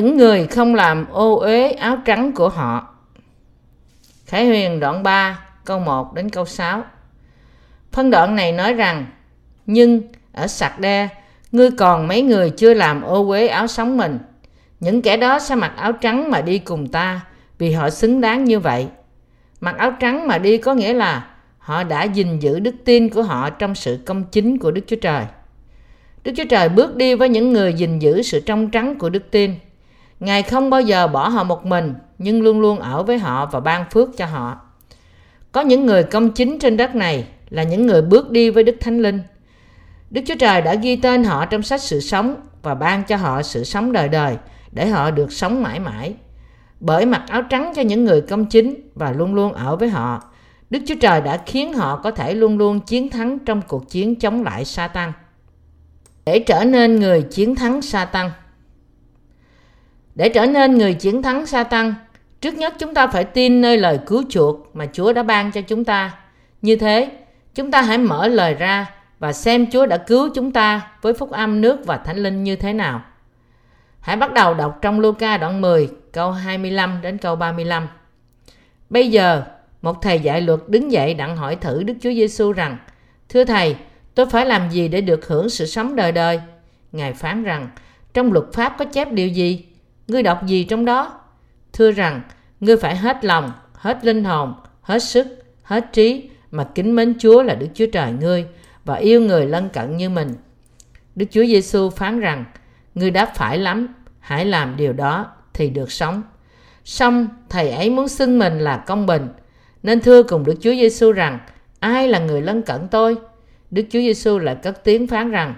những người không làm ô uế áo trắng của họ. Khải Huyền đoạn 3 câu 1 đến câu 6 Phân đoạn này nói rằng, Nhưng ở sạc đe Ngươi còn mấy người chưa làm ô uế áo sống mình. Những kẻ đó sẽ mặc áo trắng mà đi cùng ta, Vì họ xứng đáng như vậy. Mặc áo trắng mà đi có nghĩa là Họ đã gìn giữ đức tin của họ trong sự công chính của Đức Chúa Trời. Đức Chúa Trời bước đi với những người gìn giữ sự trong trắng của đức tin. Ngài không bao giờ bỏ họ một mình, Nhưng luôn luôn ở với họ và ban phước cho họ Có những người công chính trên đất này Là những người bước đi với Đức Thánh Linh Đức Chúa Trời đã ghi tên họ trong sách sự sống Và ban cho họ sự sống đời đời Để họ được sống mãi mãi Bởi mặc áo trắng cho những người công chính Và luôn luôn ở với họ, Đức Chúa Trời đã khiến họ có thể luôn luôn chiến thắng trong cuộc chiến chống lại Satan. Để trở nên người chiến thắng Satan. Để trở nên người chiến thắng Satan, trước nhất chúng ta phải tin nơi lời cứu chuộc mà Chúa đã ban cho chúng ta. Như thế, chúng ta hãy mở lời ra và xem Chúa đã cứu chúng ta với phúc âm nước và thánh linh như thế nào. Hãy bắt đầu đọc trong Luca đoạn 10, câu 25 đến câu 35. Bây giờ, một thầy dạy luật đứng dậy đặng hỏi thử Đức Chúa Giêsu rằng: "Thưa thầy, tôi phải làm gì để được hưởng sự sống đời đời?" Ngài phán rằng: "Trong luật pháp có chép điều gì? Ngươi đọc gì trong đó?" Thưa rằng: "Ngươi phải hết lòng, hết linh hồn, hết sức, hết trí mà kính mến Chúa là Đức Chúa Trời ngươi và yêu người lân cận như mình." Đức Chúa Giêsu phán rằng: "Ngươi đáp phải lắm, hãy làm điều đó thì được sống." Xong, thầy ấy muốn xưng mình là công bình, nên thưa cùng Đức Chúa Giêsu rằng, ai là người lân cận tôi? Đức Chúa Giêsu lại cất tiếng phán rằng,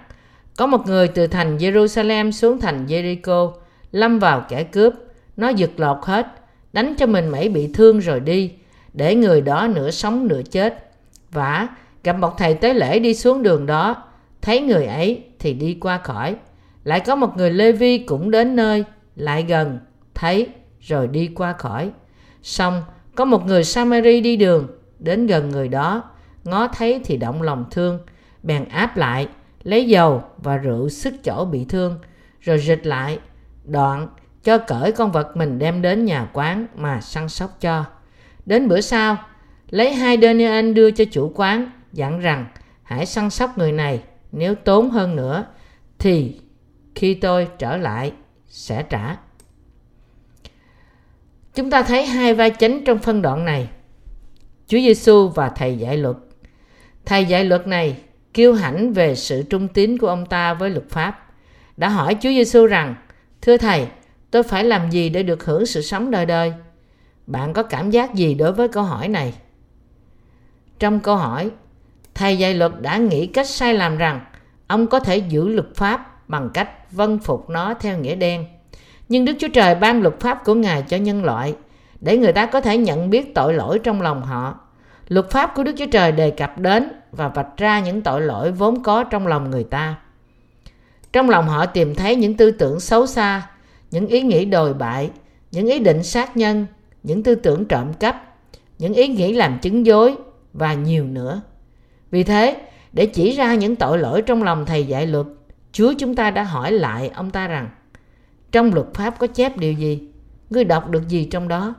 có một người từ thành Jerusalem xuống thành Jericho, lâm vào kẻ cướp, nó giật lọt hết, đánh cho mình mẩy bị thương rồi đi, để người đó nửa sống nửa chết. Vả, gặp một thầy tế lễ đi xuống đường đó, thấy người ấy thì đi qua khỏi. Lại có một người Lê Vi cũng đến nơi, lại gần, thấy, rồi đi qua khỏi. Xong, có một người Samari đi đường, đến gần người đó, ngó thấy thì động lòng thương, bèn áp lại, lấy dầu và rượu sức chỗ bị thương, rồi dịch lại, đoạn cho cởi con vật mình đem đến nhà quán mà săn sóc cho. Đến bữa sau, lấy hai denian đưa cho chủ quán, dặn rằng hãy săn sóc người này, nếu tốn hơn nữa thì khi tôi trở lại sẽ trả. Chúng ta thấy hai vai chính trong phân đoạn này. Chúa Giêsu và thầy dạy luật. Thầy dạy luật này kêu hãnh về sự trung tín của ông ta với luật pháp. Đã hỏi Chúa Giêsu rằng: "Thưa thầy, tôi phải làm gì để được hưởng sự sống đời đời?" Bạn có cảm giác gì đối với câu hỏi này? Trong câu hỏi, thầy dạy luật đã nghĩ cách sai lầm rằng ông có thể giữ luật pháp bằng cách vâng phục nó theo nghĩa đen nhưng Đức Chúa Trời ban luật pháp của Ngài cho nhân loại để người ta có thể nhận biết tội lỗi trong lòng họ. Luật pháp của Đức Chúa Trời đề cập đến và vạch ra những tội lỗi vốn có trong lòng người ta. Trong lòng họ tìm thấy những tư tưởng xấu xa, những ý nghĩ đồi bại, những ý định sát nhân, những tư tưởng trộm cắp, những ý nghĩ làm chứng dối và nhiều nữa. Vì thế, để chỉ ra những tội lỗi trong lòng thầy dạy luật, Chúa chúng ta đã hỏi lại ông ta rằng trong luật pháp có chép điều gì? Ngươi đọc được gì trong đó?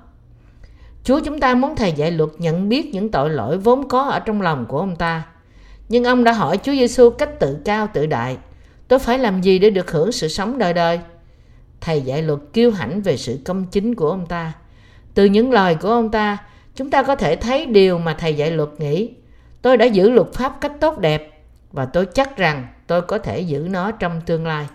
Chúa chúng ta muốn thầy dạy luật nhận biết những tội lỗi vốn có ở trong lòng của ông ta. Nhưng ông đã hỏi Chúa Giêsu cách tự cao tự đại. Tôi phải làm gì để được hưởng sự sống đời đời? Thầy dạy luật kiêu hãnh về sự công chính của ông ta. Từ những lời của ông ta, chúng ta có thể thấy điều mà thầy dạy luật nghĩ. Tôi đã giữ luật pháp cách tốt đẹp và tôi chắc rằng tôi có thể giữ nó trong tương lai.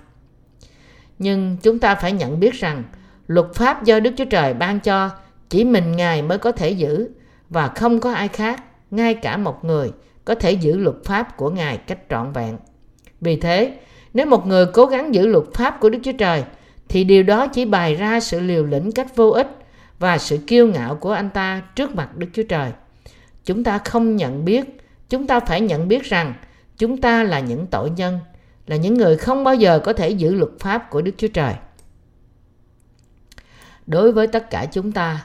Nhưng chúng ta phải nhận biết rằng luật pháp do Đức Chúa Trời ban cho chỉ mình Ngài mới có thể giữ và không có ai khác, ngay cả một người, có thể giữ luật pháp của Ngài cách trọn vẹn. Vì thế, nếu một người cố gắng giữ luật pháp của Đức Chúa Trời, thì điều đó chỉ bày ra sự liều lĩnh cách vô ích và sự kiêu ngạo của anh ta trước mặt Đức Chúa Trời. Chúng ta không nhận biết, chúng ta phải nhận biết rằng chúng ta là những tội nhân là những người không bao giờ có thể giữ luật pháp của Đức Chúa Trời. Đối với tất cả chúng ta,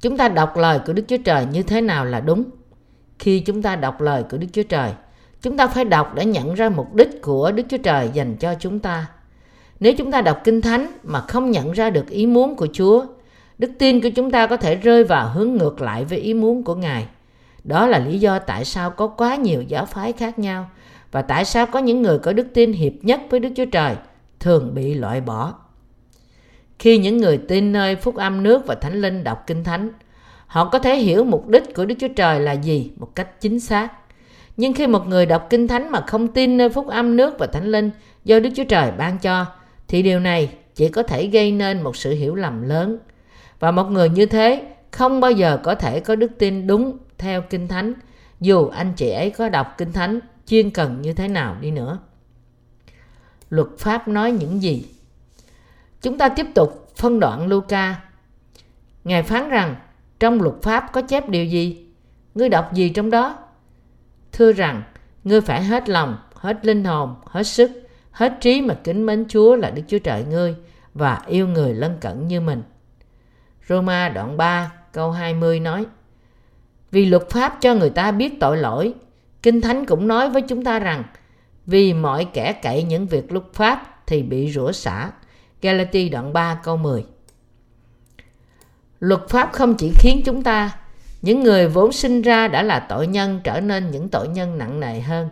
chúng ta đọc lời của Đức Chúa Trời như thế nào là đúng? Khi chúng ta đọc lời của Đức Chúa Trời, chúng ta phải đọc để nhận ra mục đích của Đức Chúa Trời dành cho chúng ta. Nếu chúng ta đọc Kinh Thánh mà không nhận ra được ý muốn của Chúa, đức tin của chúng ta có thể rơi vào hướng ngược lại với ý muốn của Ngài. Đó là lý do tại sao có quá nhiều giáo phái khác nhau và tại sao có những người có đức tin hiệp nhất với Đức Chúa Trời thường bị loại bỏ. Khi những người tin nơi phúc âm nước và thánh linh đọc kinh thánh, họ có thể hiểu mục đích của Đức Chúa Trời là gì một cách chính xác. Nhưng khi một người đọc kinh thánh mà không tin nơi phúc âm nước và thánh linh do Đức Chúa Trời ban cho, thì điều này chỉ có thể gây nên một sự hiểu lầm lớn. Và một người như thế không bao giờ có thể có đức tin đúng theo kinh thánh, dù anh chị ấy có đọc kinh thánh chuyên cần như thế nào đi nữa. Luật pháp nói những gì? Chúng ta tiếp tục phân đoạn Luca. Ngài phán rằng trong luật pháp có chép điều gì? Ngươi đọc gì trong đó? Thưa rằng, ngươi phải hết lòng, hết linh hồn, hết sức, hết trí mà kính mến Chúa là Đức Chúa Trời ngươi và yêu người lân cận như mình. Roma đoạn 3 câu 20 nói Vì luật pháp cho người ta biết tội lỗi, Kinh Thánh cũng nói với chúng ta rằng vì mọi kẻ cậy những việc luật pháp thì bị rủa xả. Galati đoạn 3 câu 10 Luật pháp không chỉ khiến chúng ta, những người vốn sinh ra đã là tội nhân trở nên những tội nhân nặng nề hơn,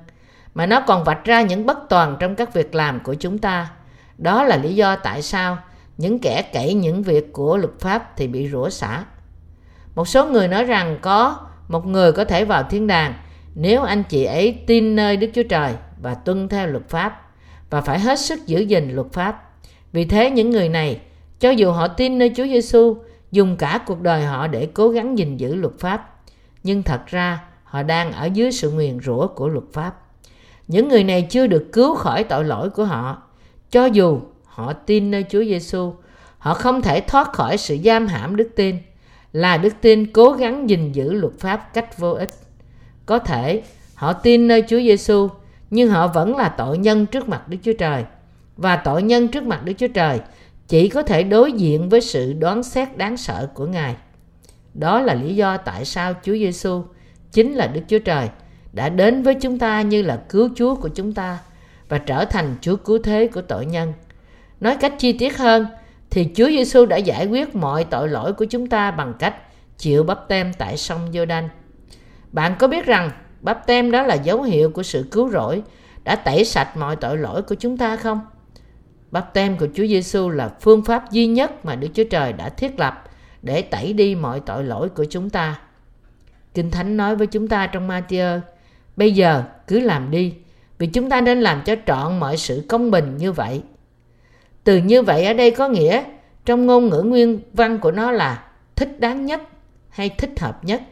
mà nó còn vạch ra những bất toàn trong các việc làm của chúng ta. Đó là lý do tại sao những kẻ cậy những việc của luật pháp thì bị rủa xả. Một số người nói rằng có một người có thể vào thiên đàng nếu anh chị ấy tin nơi Đức Chúa Trời và tuân theo luật pháp và phải hết sức giữ gìn luật pháp. Vì thế những người này, cho dù họ tin nơi Chúa Giêsu, dùng cả cuộc đời họ để cố gắng gìn giữ luật pháp, nhưng thật ra họ đang ở dưới sự nguyền rủa của luật pháp. Những người này chưa được cứu khỏi tội lỗi của họ, cho dù họ tin nơi Chúa Giêsu, họ không thể thoát khỏi sự giam hãm đức tin, là đức tin cố gắng gìn giữ luật pháp cách vô ích. Có thể họ tin nơi Chúa Giêsu nhưng họ vẫn là tội nhân trước mặt Đức Chúa Trời. Và tội nhân trước mặt Đức Chúa Trời chỉ có thể đối diện với sự đoán xét đáng sợ của Ngài. Đó là lý do tại sao Chúa Giêsu, chính là Đức Chúa Trời, đã đến với chúng ta như là cứu Chúa của chúng ta và trở thành Chúa cứu thế của tội nhân. Nói cách chi tiết hơn, thì Chúa Giêsu đã giải quyết mọi tội lỗi của chúng ta bằng cách chịu bắp tem tại sông Giô-đanh. Bạn có biết rằng bắp tem đó là dấu hiệu của sự cứu rỗi đã tẩy sạch mọi tội lỗi của chúng ta không? Báp tem của Chúa Giêsu là phương pháp duy nhất mà Đức Chúa Trời đã thiết lập để tẩy đi mọi tội lỗi của chúng ta. Kinh Thánh nói với chúng ta trong Matthew, bây giờ cứ làm đi, vì chúng ta nên làm cho trọn mọi sự công bình như vậy. Từ như vậy ở đây có nghĩa trong ngôn ngữ nguyên văn của nó là thích đáng nhất hay thích hợp nhất.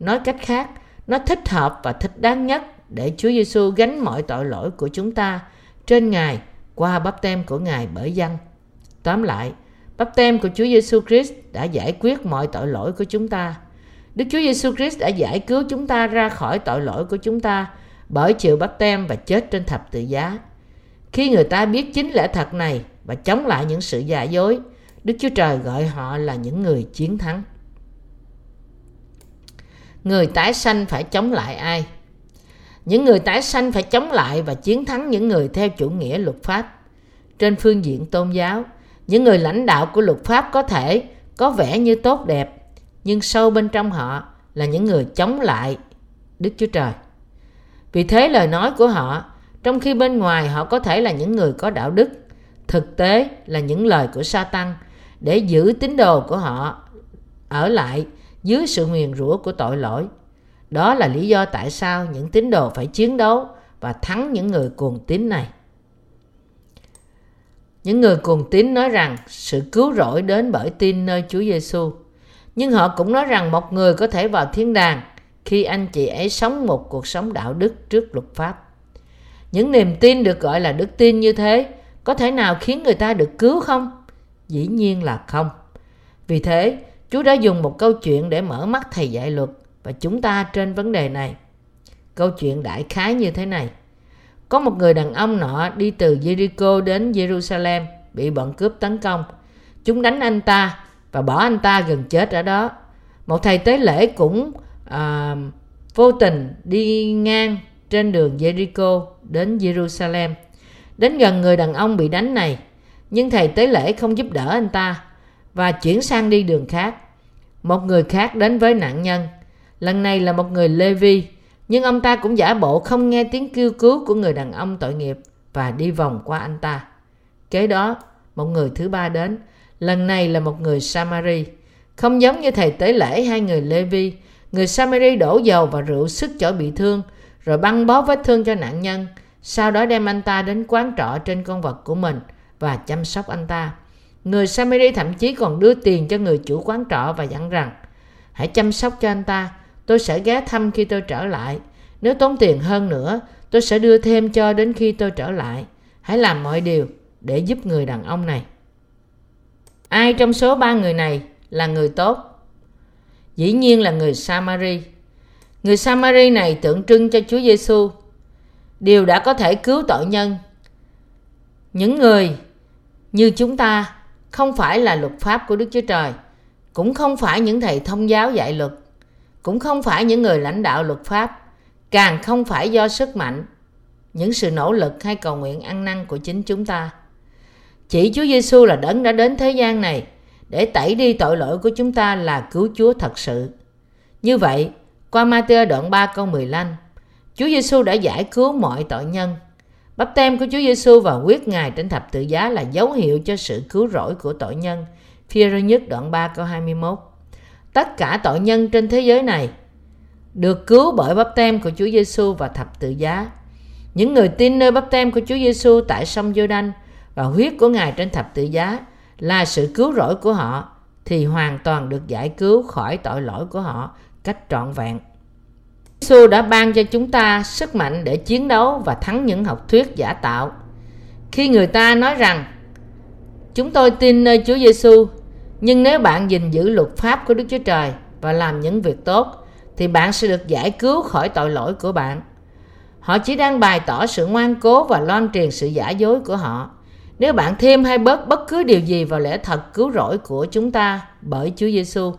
Nói cách khác, nó thích hợp và thích đáng nhất để Chúa Giêsu gánh mọi tội lỗi của chúng ta trên Ngài qua bắp tem của Ngài bởi dân. Tóm lại, bắp tem của Chúa Giêsu Christ đã giải quyết mọi tội lỗi của chúng ta. Đức Chúa Giêsu Christ đã giải cứu chúng ta ra khỏi tội lỗi của chúng ta bởi chịu bắp tem và chết trên thập tự giá. Khi người ta biết chính lẽ thật này và chống lại những sự giả dối, Đức Chúa Trời gọi họ là những người chiến thắng. Người tái sanh phải chống lại ai? Những người tái sanh phải chống lại và chiến thắng những người theo chủ nghĩa luật pháp. Trên phương diện tôn giáo, những người lãnh đạo của luật pháp có thể có vẻ như tốt đẹp, nhưng sâu bên trong họ là những người chống lại Đức Chúa Trời. Vì thế lời nói của họ, trong khi bên ngoài họ có thể là những người có đạo đức, thực tế là những lời của Satan để giữ tín đồ của họ ở lại dưới sự nguyền rủa của tội lỗi. Đó là lý do tại sao những tín đồ phải chiến đấu và thắng những người cuồng tín này. Những người cuồng tín nói rằng sự cứu rỗi đến bởi tin nơi Chúa Giêsu. Nhưng họ cũng nói rằng một người có thể vào thiên đàng khi anh chị ấy sống một cuộc sống đạo đức trước luật pháp. Những niềm tin được gọi là đức tin như thế có thể nào khiến người ta được cứu không? Dĩ nhiên là không. Vì thế, Chúa đã dùng một câu chuyện để mở mắt thầy dạy luật và chúng ta trên vấn đề này. Câu chuyện đại khái như thế này. Có một người đàn ông nọ đi từ Jericho đến Jerusalem bị bọn cướp tấn công. Chúng đánh anh ta và bỏ anh ta gần chết ở đó. Một thầy tế lễ cũng à, vô tình đi ngang trên đường Jericho đến Jerusalem. Đến gần người đàn ông bị đánh này, nhưng thầy tế lễ không giúp đỡ anh ta và chuyển sang đi đường khác một người khác đến với nạn nhân lần này là một người lê vi nhưng ông ta cũng giả bộ không nghe tiếng kêu cứu của người đàn ông tội nghiệp và đi vòng qua anh ta. Kế đó, một người thứ ba đến. Lần này là một người samari, không giống như thầy tế lễ hai người lê vi người samari đổ dầu và rượu sức chỗ bị thương, rồi băng bó vết thương cho nạn nhân, sau đó đem anh ta đến quán trọ trên con vật của mình và chăm sóc anh ta. Người samari thậm chí còn đưa tiền cho người chủ quán trọ và dặn rằng, hãy chăm sóc cho anh ta tôi sẽ ghé thăm khi tôi trở lại. Nếu tốn tiền hơn nữa, tôi sẽ đưa thêm cho đến khi tôi trở lại. Hãy làm mọi điều để giúp người đàn ông này. Ai trong số ba người này là người tốt? Dĩ nhiên là người samari. Người samari này tượng trưng cho chúa giêsu điều đã có thể cứu tội nhân. Những người như chúng ta không phải là luật pháp của đức chúa trời, cũng không phải những thầy thông giáo dạy luật cũng không phải những người lãnh đạo luật pháp càng không phải do sức mạnh những sự nỗ lực hay cầu nguyện ăn năn của chính chúng ta chỉ Chúa Giêsu là đấng đã đến thế gian này để tẩy đi tội lỗi của chúng ta là cứu Chúa thật sự. Như vậy, qua Matthew đoạn 3 câu 15, Chúa Giêsu đã giải cứu mọi tội nhân. Bắp tem của Chúa Giêsu và quyết Ngài trên thập tự giá là dấu hiệu cho sự cứu rỗi của tội nhân. Phi rơ nhất đoạn 3 câu 21. Tất cả tội nhân trên thế giới này được cứu bởi bắp tem của Chúa Giêsu và thập tự giá. Những người tin nơi bắp tem của Chúa Giêsu tại sông Giô-đanh và huyết của Ngài trên thập tự giá là sự cứu rỗi của họ thì hoàn toàn được giải cứu khỏi tội lỗi của họ cách trọn vẹn. Giêsu đã ban cho chúng ta sức mạnh để chiến đấu và thắng những học thuyết giả tạo. Khi người ta nói rằng chúng tôi tin nơi Chúa Giêsu, nhưng nếu bạn gìn giữ luật pháp của Đức Chúa Trời và làm những việc tốt thì bạn sẽ được giải cứu khỏi tội lỗi của bạn. Họ chỉ đang bày tỏ sự ngoan cố và loan truyền sự giả dối của họ. Nếu bạn thêm hay bớt bất cứ điều gì vào lẽ thật cứu rỗi của chúng ta bởi Chúa Giêsu,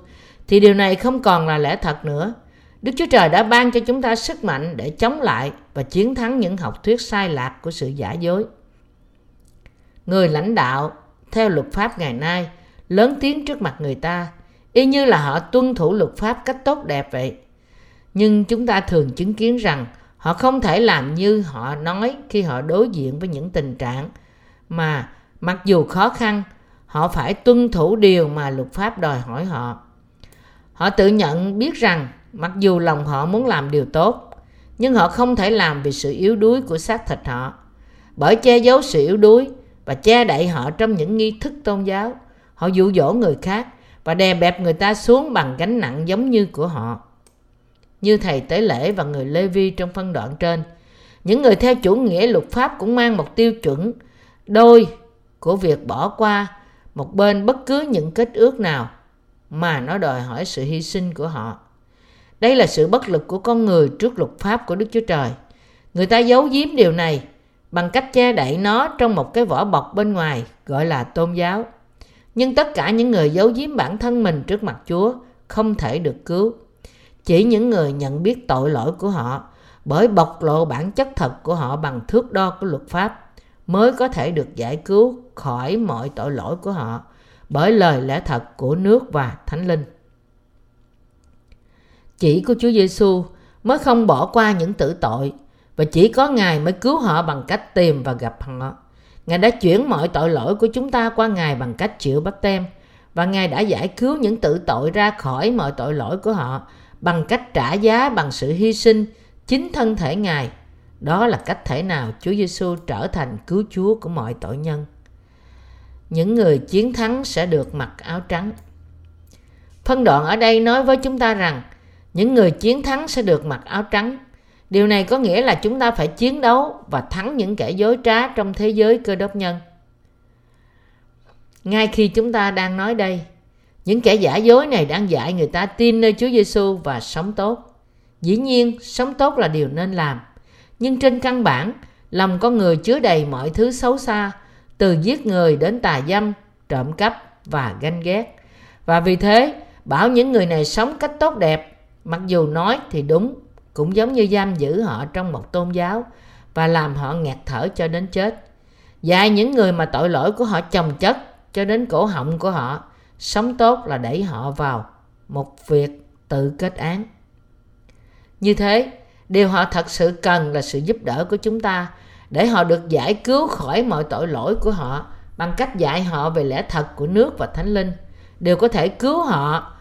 thì điều này không còn là lẽ thật nữa. Đức Chúa Trời đã ban cho chúng ta sức mạnh để chống lại và chiến thắng những học thuyết sai lạc của sự giả dối. Người lãnh đạo theo luật pháp ngày nay lớn tiếng trước mặt người ta, y như là họ tuân thủ luật pháp cách tốt đẹp vậy. Nhưng chúng ta thường chứng kiến rằng họ không thể làm như họ nói khi họ đối diện với những tình trạng mà mặc dù khó khăn họ phải tuân thủ điều mà luật pháp đòi hỏi họ họ tự nhận biết rằng mặc dù lòng họ muốn làm điều tốt nhưng họ không thể làm vì sự yếu đuối của xác thịt họ bởi che giấu sự yếu đuối và che đậy họ trong những nghi thức tôn giáo họ dụ dỗ người khác và đè bẹp người ta xuống bằng gánh nặng giống như của họ như thầy tế lễ và người lê vi trong phân đoạn trên, những người theo chủ nghĩa luật pháp cũng mang một tiêu chuẩn đôi của việc bỏ qua một bên bất cứ những kết ước nào mà nó đòi hỏi sự hy sinh của họ. Đây là sự bất lực của con người trước luật pháp của Đức Chúa Trời. Người ta giấu giếm điều này bằng cách che đậy nó trong một cái vỏ bọc bên ngoài, gọi là tôn giáo. Nhưng tất cả những người giấu giếm bản thân mình trước mặt Chúa không thể được cứu. Chỉ những người nhận biết tội lỗi của họ, bởi bộc lộ bản chất thật của họ bằng thước đo của luật pháp, mới có thể được giải cứu khỏi mọi tội lỗi của họ bởi lời lẽ thật của nước và thánh linh. Chỉ của Chúa Giêsu mới không bỏ qua những tử tội và chỉ có Ngài mới cứu họ bằng cách tìm và gặp họ. Ngài đã chuyển mọi tội lỗi của chúng ta qua Ngài bằng cách chịu bắp tem và Ngài đã giải cứu những tử tội ra khỏi mọi tội lỗi của họ bằng cách trả giá bằng sự hy sinh chính thân thể Ngài đó là cách thể nào Chúa Giêsu trở thành cứu Chúa của mọi tội nhân. Những người chiến thắng sẽ được mặc áo trắng. Phân đoạn ở đây nói với chúng ta rằng, những người chiến thắng sẽ được mặc áo trắng. Điều này có nghĩa là chúng ta phải chiến đấu và thắng những kẻ dối trá trong thế giới cơ đốc nhân. Ngay khi chúng ta đang nói đây, những kẻ giả dối này đang dạy người ta tin nơi Chúa Giêsu và sống tốt. Dĩ nhiên, sống tốt là điều nên làm nhưng trên căn bản lòng con người chứa đầy mọi thứ xấu xa từ giết người đến tà dâm trộm cắp và ganh ghét và vì thế bảo những người này sống cách tốt đẹp mặc dù nói thì đúng cũng giống như giam giữ họ trong một tôn giáo và làm họ ngạt thở cho đến chết. Dạy những người mà tội lỗi của họ chồng chất cho đến cổ họng của họ, sống tốt là đẩy họ vào một việc tự kết án. Như thế, điều họ thật sự cần là sự giúp đỡ của chúng ta để họ được giải cứu khỏi mọi tội lỗi của họ bằng cách dạy họ về lẽ thật của nước và thánh linh. Đều có thể cứu họ,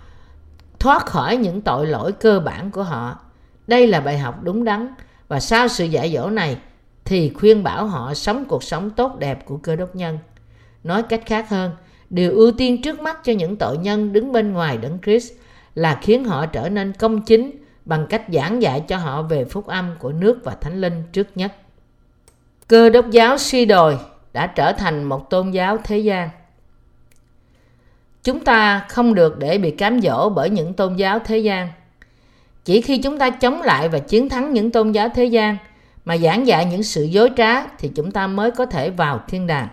thoát khỏi những tội lỗi cơ bản của họ đây là bài học đúng đắn và sau sự dạy dỗ này thì khuyên bảo họ sống cuộc sống tốt đẹp của cơ đốc nhân nói cách khác hơn, điều ưu tiên trước mắt cho những tội nhân đứng bên ngoài đấng Christ là khiến họ trở nên công chính bằng cách giảng dạy cho họ về phúc âm của nước và thánh linh trước nhất. Cơ đốc giáo suy đồi đã trở thành một tôn giáo thế gian. Chúng ta không được để bị cám dỗ bởi những tôn giáo thế gian. Chỉ khi chúng ta chống lại và chiến thắng những tôn giáo thế gian mà giảng dạy những sự dối trá thì chúng ta mới có thể vào thiên đàng.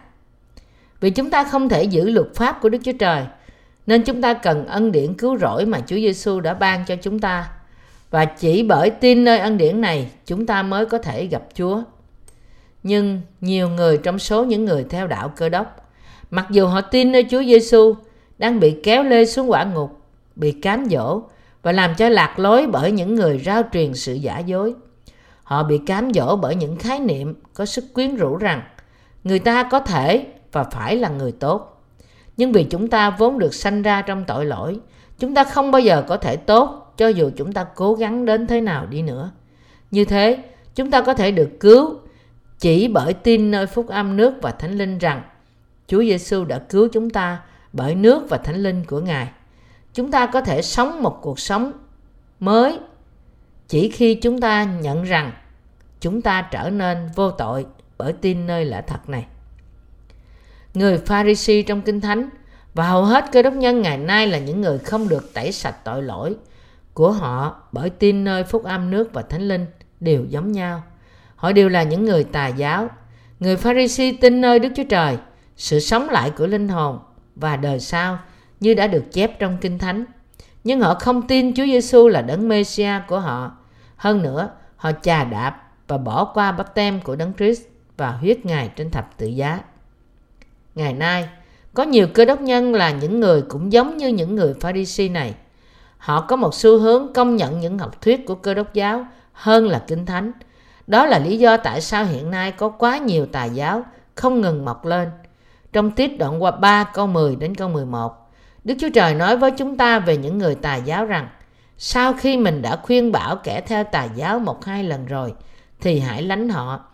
Vì chúng ta không thể giữ luật pháp của Đức Chúa Trời, nên chúng ta cần ân điển cứu rỗi mà Chúa Giêsu đã ban cho chúng ta. Và chỉ bởi tin nơi ân điển này, chúng ta mới có thể gặp Chúa. Nhưng nhiều người trong số những người theo đạo cơ đốc, mặc dù họ tin nơi Chúa Giêsu, đang bị kéo lê xuống quả ngục, bị cám dỗ và làm cho lạc lối bởi những người rao truyền sự giả dối. Họ bị cám dỗ bởi những khái niệm có sức quyến rũ rằng người ta có thể và phải là người tốt. Nhưng vì chúng ta vốn được sanh ra trong tội lỗi, chúng ta không bao giờ có thể tốt cho dù chúng ta cố gắng đến thế nào đi nữa. Như thế, chúng ta có thể được cứu chỉ bởi tin nơi phúc âm nước và thánh linh rằng Chúa Giêsu đã cứu chúng ta bởi nước và thánh linh của Ngài. Chúng ta có thể sống một cuộc sống mới chỉ khi chúng ta nhận rằng chúng ta trở nên vô tội bởi tin nơi lẽ thật này người Pharisee trong Kinh Thánh và hầu hết cơ đốc nhân ngày nay là những người không được tẩy sạch tội lỗi của họ bởi tin nơi phúc âm nước và thánh linh đều giống nhau. Họ đều là những người tà giáo. Người Pharisee tin nơi Đức Chúa Trời, sự sống lại của linh hồn và đời sau như đã được chép trong Kinh Thánh. Nhưng họ không tin Chúa Giêsu là đấng Mêsia của họ. Hơn nữa, họ chà đạp và bỏ qua bắp tem của đấng Christ và huyết Ngài trên thập tự giá. Ngày nay, có nhiều cơ đốc nhân là những người cũng giống như những người Pharisee này. Họ có một xu hướng công nhận những học thuyết của cơ đốc giáo hơn là kinh thánh. Đó là lý do tại sao hiện nay có quá nhiều tà giáo không ngừng mọc lên. Trong tiết đoạn qua 3 câu 10 đến câu 11, Đức Chúa Trời nói với chúng ta về những người tà giáo rằng sau khi mình đã khuyên bảo kẻ theo tà giáo một hai lần rồi thì hãy lánh họ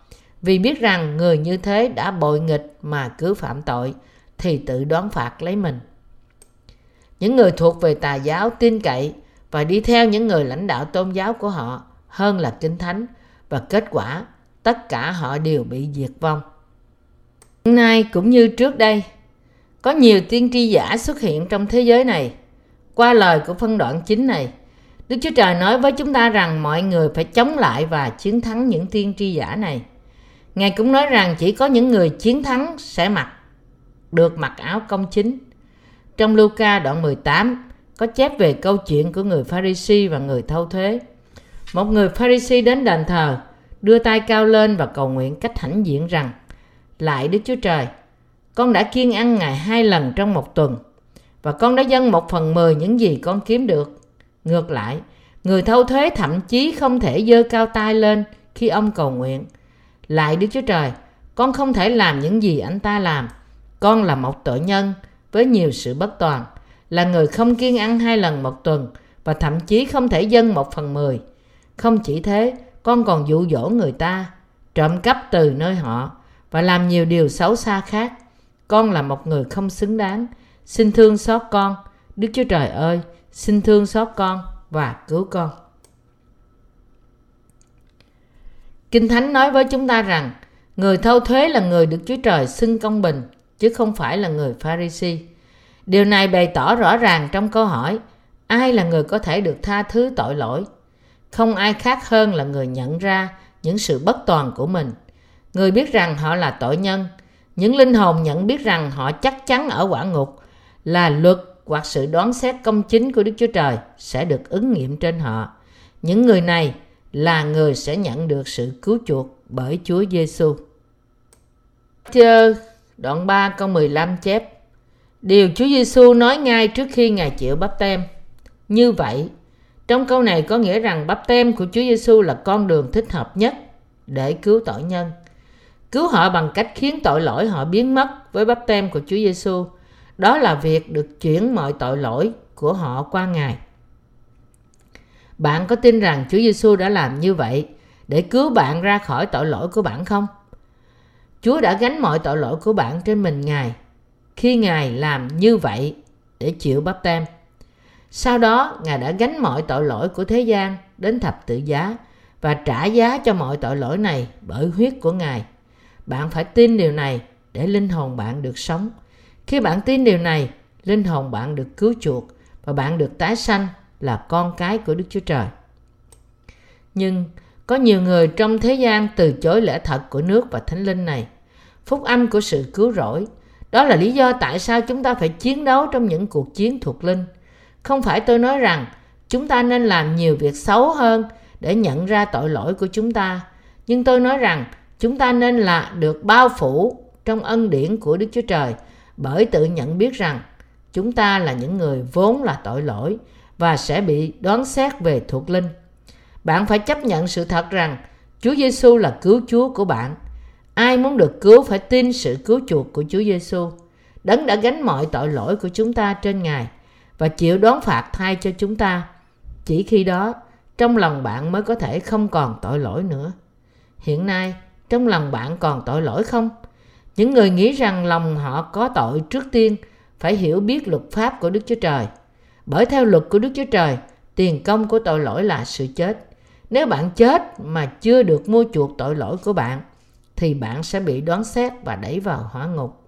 vì biết rằng người như thế đã bội nghịch mà cứ phạm tội thì tự đoán phạt lấy mình. Những người thuộc về tà giáo tin cậy và đi theo những người lãnh đạo tôn giáo của họ hơn là kinh thánh và kết quả tất cả họ đều bị diệt vong. Nay cũng như trước đây, có nhiều tiên tri giả xuất hiện trong thế giới này. Qua lời của phân đoạn chính này, Đức Chúa Trời nói với chúng ta rằng mọi người phải chống lại và chiến thắng những tiên tri giả này. Ngài cũng nói rằng chỉ có những người chiến thắng sẽ mặc được mặc áo công chính. Trong Luca đoạn 18 có chép về câu chuyện của người Pharisee và người thâu thuế. Một người Pharisee đến đền thờ, đưa tay cao lên và cầu nguyện cách hãnh diện rằng Lại Đức Chúa Trời, con đã kiêng ăn ngày hai lần trong một tuần và con đã dâng một phần mười những gì con kiếm được. Ngược lại, người thâu thuế thậm chí không thể dơ cao tay lên khi ông cầu nguyện – lại Đức Chúa Trời, con không thể làm những gì anh ta làm. Con là một tội nhân với nhiều sự bất toàn, là người không kiêng ăn hai lần một tuần và thậm chí không thể dâng một phần mười. Không chỉ thế, con còn dụ dỗ người ta, trộm cắp từ nơi họ và làm nhiều điều xấu xa khác. Con là một người không xứng đáng. Xin thương xót con. Đức Chúa Trời ơi, xin thương xót con và cứu con. Kinh Thánh nói với chúng ta rằng người thâu thuế là người được Chúa Trời xưng công bình chứ không phải là người Pharisee. Điều này bày tỏ rõ ràng trong câu hỏi ai là người có thể được tha thứ tội lỗi? Không ai khác hơn là người nhận ra những sự bất toàn của mình. Người biết rằng họ là tội nhân. Những linh hồn nhận biết rằng họ chắc chắn ở quả ngục là luật hoặc sự đoán xét công chính của Đức Chúa Trời sẽ được ứng nghiệm trên họ. Những người này là người sẽ nhận được sự cứu chuộc bởi Chúa Giêsu. Matthew đoạn 3 câu 15 chép Điều Chúa Giêsu nói ngay trước khi Ngài chịu bắp tem. Như vậy, trong câu này có nghĩa rằng bắp tem của Chúa Giêsu là con đường thích hợp nhất để cứu tội nhân. Cứu họ bằng cách khiến tội lỗi họ biến mất với bắp tem của Chúa Giêsu. Đó là việc được chuyển mọi tội lỗi của họ qua Ngài. Bạn có tin rằng Chúa Giêsu đã làm như vậy để cứu bạn ra khỏi tội lỗi của bạn không? Chúa đã gánh mọi tội lỗi của bạn trên mình Ngài khi Ngài làm như vậy để chịu bắp tem. Sau đó, Ngài đã gánh mọi tội lỗi của thế gian đến thập tự giá và trả giá cho mọi tội lỗi này bởi huyết của Ngài. Bạn phải tin điều này để linh hồn bạn được sống. Khi bạn tin điều này, linh hồn bạn được cứu chuộc và bạn được tái sanh là con cái của Đức Chúa Trời. Nhưng có nhiều người trong thế gian từ chối lẽ thật của nước và thánh linh này. Phúc âm của sự cứu rỗi. Đó là lý do tại sao chúng ta phải chiến đấu trong những cuộc chiến thuộc linh. Không phải tôi nói rằng chúng ta nên làm nhiều việc xấu hơn để nhận ra tội lỗi của chúng ta. Nhưng tôi nói rằng chúng ta nên là được bao phủ trong ân điển của Đức Chúa Trời bởi tự nhận biết rằng chúng ta là những người vốn là tội lỗi và sẽ bị đoán xét về thuộc linh. Bạn phải chấp nhận sự thật rằng Chúa Giêsu là cứu Chúa của bạn. Ai muốn được cứu phải tin sự cứu chuộc của Chúa Giêsu. Đấng đã gánh mọi tội lỗi của chúng ta trên Ngài và chịu đón phạt thay cho chúng ta. Chỉ khi đó, trong lòng bạn mới có thể không còn tội lỗi nữa. Hiện nay, trong lòng bạn còn tội lỗi không? Những người nghĩ rằng lòng họ có tội trước tiên phải hiểu biết luật pháp của Đức Chúa Trời. Bởi theo luật của Đức Chúa Trời, tiền công của tội lỗi là sự chết. Nếu bạn chết mà chưa được mua chuộc tội lỗi của bạn, thì bạn sẽ bị đoán xét và đẩy vào hỏa ngục.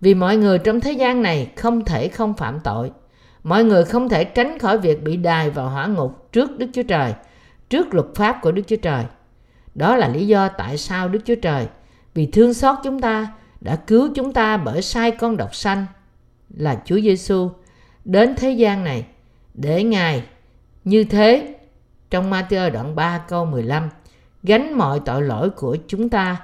Vì mọi người trong thế gian này không thể không phạm tội. Mọi người không thể tránh khỏi việc bị đài vào hỏa ngục trước Đức Chúa Trời, trước luật pháp của Đức Chúa Trời. Đó là lý do tại sao Đức Chúa Trời, vì thương xót chúng ta, đã cứu chúng ta bởi sai con độc sanh là Chúa Giêsu đến thế gian này để Ngài, như thế, trong Matthew đoạn 3 câu 15 gánh mọi tội lỗi của chúng ta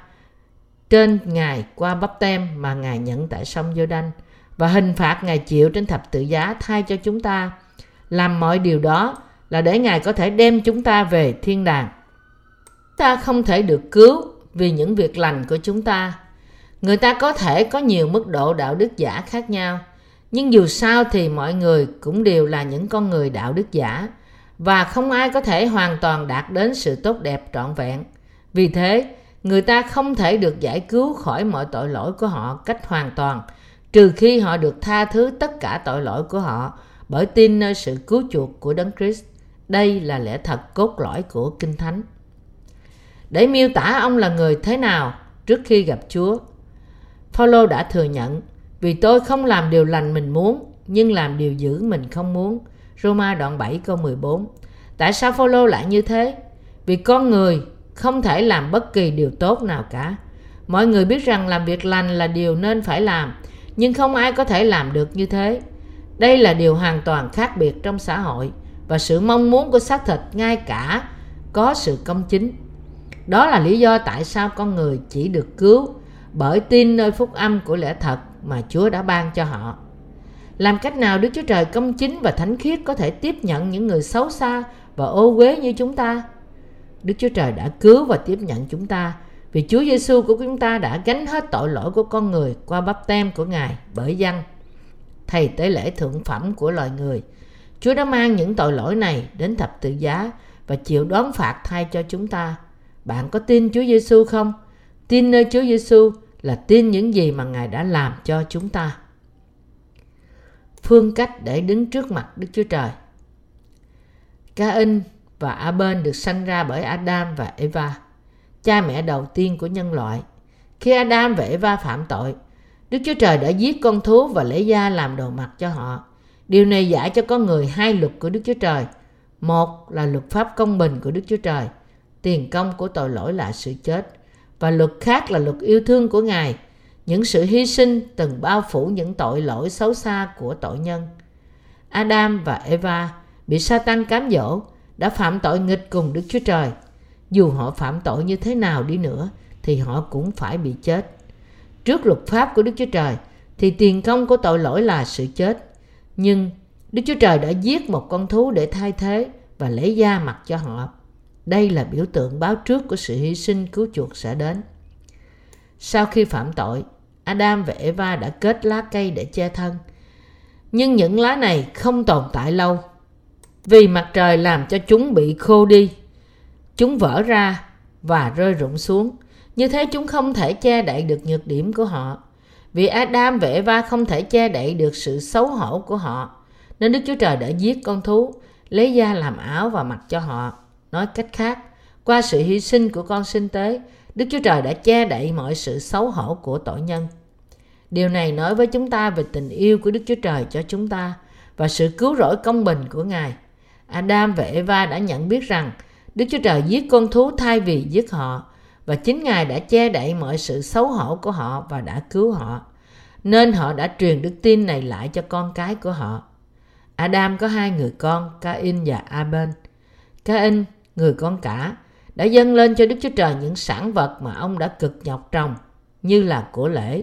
trên Ngài qua bắp tem mà Ngài nhận tại sông giô đanh và hình phạt Ngài chịu trên thập tự giá thay cho chúng ta. Làm mọi điều đó là để Ngài có thể đem chúng ta về thiên đàng. Ta không thể được cứu vì những việc lành của chúng ta. Người ta có thể có nhiều mức độ đạo đức giả khác nhau, nhưng dù sao thì mọi người cũng đều là những con người đạo đức giả và không ai có thể hoàn toàn đạt đến sự tốt đẹp trọn vẹn. Vì thế, người ta không thể được giải cứu khỏi mọi tội lỗi của họ cách hoàn toàn, trừ khi họ được tha thứ tất cả tội lỗi của họ bởi tin nơi sự cứu chuộc của Đấng Christ. Đây là lẽ thật cốt lõi của Kinh Thánh. Để miêu tả ông là người thế nào trước khi gặp Chúa, Phaolô đã thừa nhận vì tôi không làm điều lành mình muốn nhưng làm điều dữ mình không muốn Roma đoạn 7 câu 14. Tại sao Phaolô lại như thế? Vì con người không thể làm bất kỳ điều tốt nào cả. Mọi người biết rằng làm việc lành là điều nên phải làm, nhưng không ai có thể làm được như thế. Đây là điều hoàn toàn khác biệt trong xã hội và sự mong muốn của xác thịt ngay cả có sự công chính. Đó là lý do tại sao con người chỉ được cứu bởi tin nơi phúc âm của lẽ thật mà Chúa đã ban cho họ. Làm cách nào Đức Chúa Trời công chính và thánh khiết có thể tiếp nhận những người xấu xa và ô uế như chúng ta? Đức Chúa Trời đã cứu và tiếp nhận chúng ta vì Chúa Giêsu của chúng ta đã gánh hết tội lỗi của con người qua bắp tem của Ngài bởi dân. Thầy tế lễ thượng phẩm của loài người. Chúa đã mang những tội lỗi này đến thập tự giá và chịu đón phạt thay cho chúng ta. Bạn có tin Chúa Giêsu không? Tin nơi Chúa Giêsu là tin những gì mà Ngài đã làm cho chúng ta phương cách để đứng trước mặt Đức Chúa Trời. Cain và Abel được sanh ra bởi Adam và Eva, cha mẹ đầu tiên của nhân loại. Khi Adam và Eva phạm tội, Đức Chúa Trời đã giết con thú và lấy da làm đồ mặt cho họ. Điều này giải cho con người hai luật của Đức Chúa Trời. Một là luật pháp công bình của Đức Chúa Trời, tiền công của tội lỗi là sự chết. Và luật khác là luật yêu thương của Ngài, những sự hy sinh từng bao phủ những tội lỗi xấu xa của tội nhân. Adam và Eva bị Satan cám dỗ đã phạm tội nghịch cùng Đức Chúa Trời. Dù họ phạm tội như thế nào đi nữa thì họ cũng phải bị chết. trước luật pháp của Đức Chúa Trời thì tiền công của tội lỗi là sự chết. Nhưng Đức Chúa Trời đã giết một con thú để thay thế và lấy da mặt cho họ. Đây là biểu tượng báo trước của sự hy sinh cứu chuộc sẽ đến. Sau khi phạm tội, Adam và Eva đã kết lá cây để che thân. Nhưng những lá này không tồn tại lâu vì mặt trời làm cho chúng bị khô đi. Chúng vỡ ra và rơi rụng xuống. Như thế chúng không thể che đậy được nhược điểm của họ. Vì Adam và Eva không thể che đậy được sự xấu hổ của họ. Nên Đức Chúa Trời đã giết con thú, lấy da làm áo và mặc cho họ. Nói cách khác, qua sự hy sinh của con sinh tế, Đức Chúa Trời đã che đậy mọi sự xấu hổ của tội nhân. Điều này nói với chúng ta về tình yêu của Đức Chúa Trời cho chúng ta và sự cứu rỗi công bình của Ngài. Adam và Eva đã nhận biết rằng Đức Chúa Trời giết con thú thay vì giết họ và chính Ngài đã che đậy mọi sự xấu hổ của họ và đã cứu họ. Nên họ đã truyền đức tin này lại cho con cái của họ. Adam có hai người con, Cain và Abel. Cain, người con cả, đã dâng lên cho Đức Chúa Trời những sản vật mà ông đã cực nhọc trồng, như là của lễ.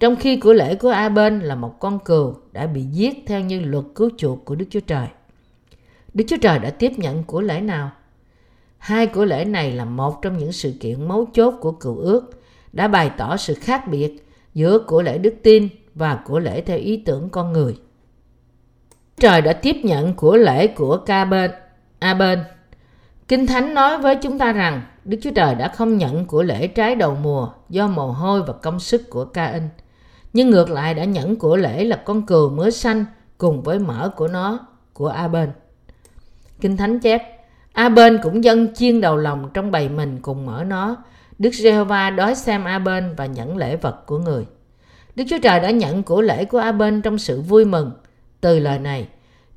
Trong khi của lễ của A bên là một con cừu đã bị giết theo như luật cứu chuộc của Đức Chúa Trời. Đức Chúa Trời đã tiếp nhận của lễ nào? Hai của lễ này là một trong những sự kiện mấu chốt của cựu ước, đã bày tỏ sự khác biệt giữa của lễ đức tin và của lễ theo ý tưởng con người. Trời đã tiếp nhận của lễ của ca bên, A bên. Kinh Thánh nói với chúng ta rằng Đức Chúa Trời đã không nhận của lễ trái đầu mùa do mồ hôi và công sức của ca in. Nhưng ngược lại đã nhận của lễ là con cừu mới sanh cùng với mỡ của nó của A bên. Kinh Thánh chép, A bên cũng dâng chiên đầu lòng trong bầy mình cùng mỡ nó. Đức Giê-hô-va đói xem A bên và nhận lễ vật của người. Đức Chúa Trời đã nhận của lễ của A bên trong sự vui mừng. Từ lời này,